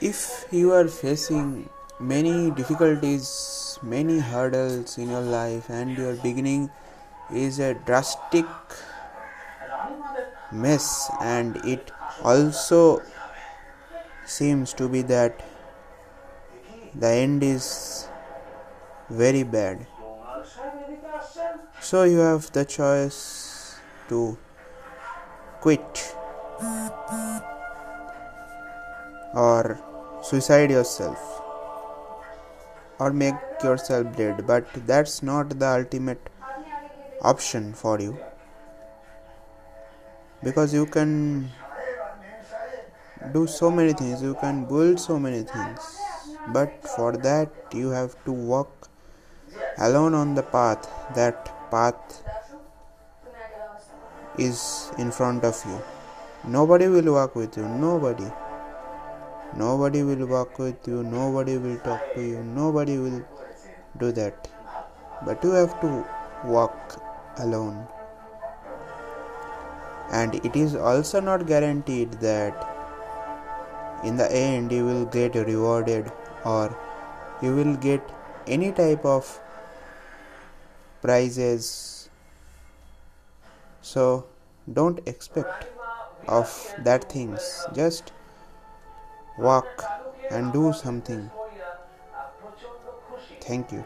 if you are facing many difficulties, many hurdles in your life, and your beginning is a drastic mess, and it also seems to be that the end is very bad. So you have the choice to quit or suicide yourself or make yourself dead. But that's not the ultimate option for you. Because you can do so many things you can build so many things. But for that you have to walk alone on the path. That path is in front of you. Nobody will walk with you. Nobody Nobody will walk with you, nobody will talk to you, nobody will do that. But you have to walk alone. And it is also not guaranteed that in the end you will get rewarded or you will get any type of prizes. So don't expect of that things. Just walk and do something. Thank you.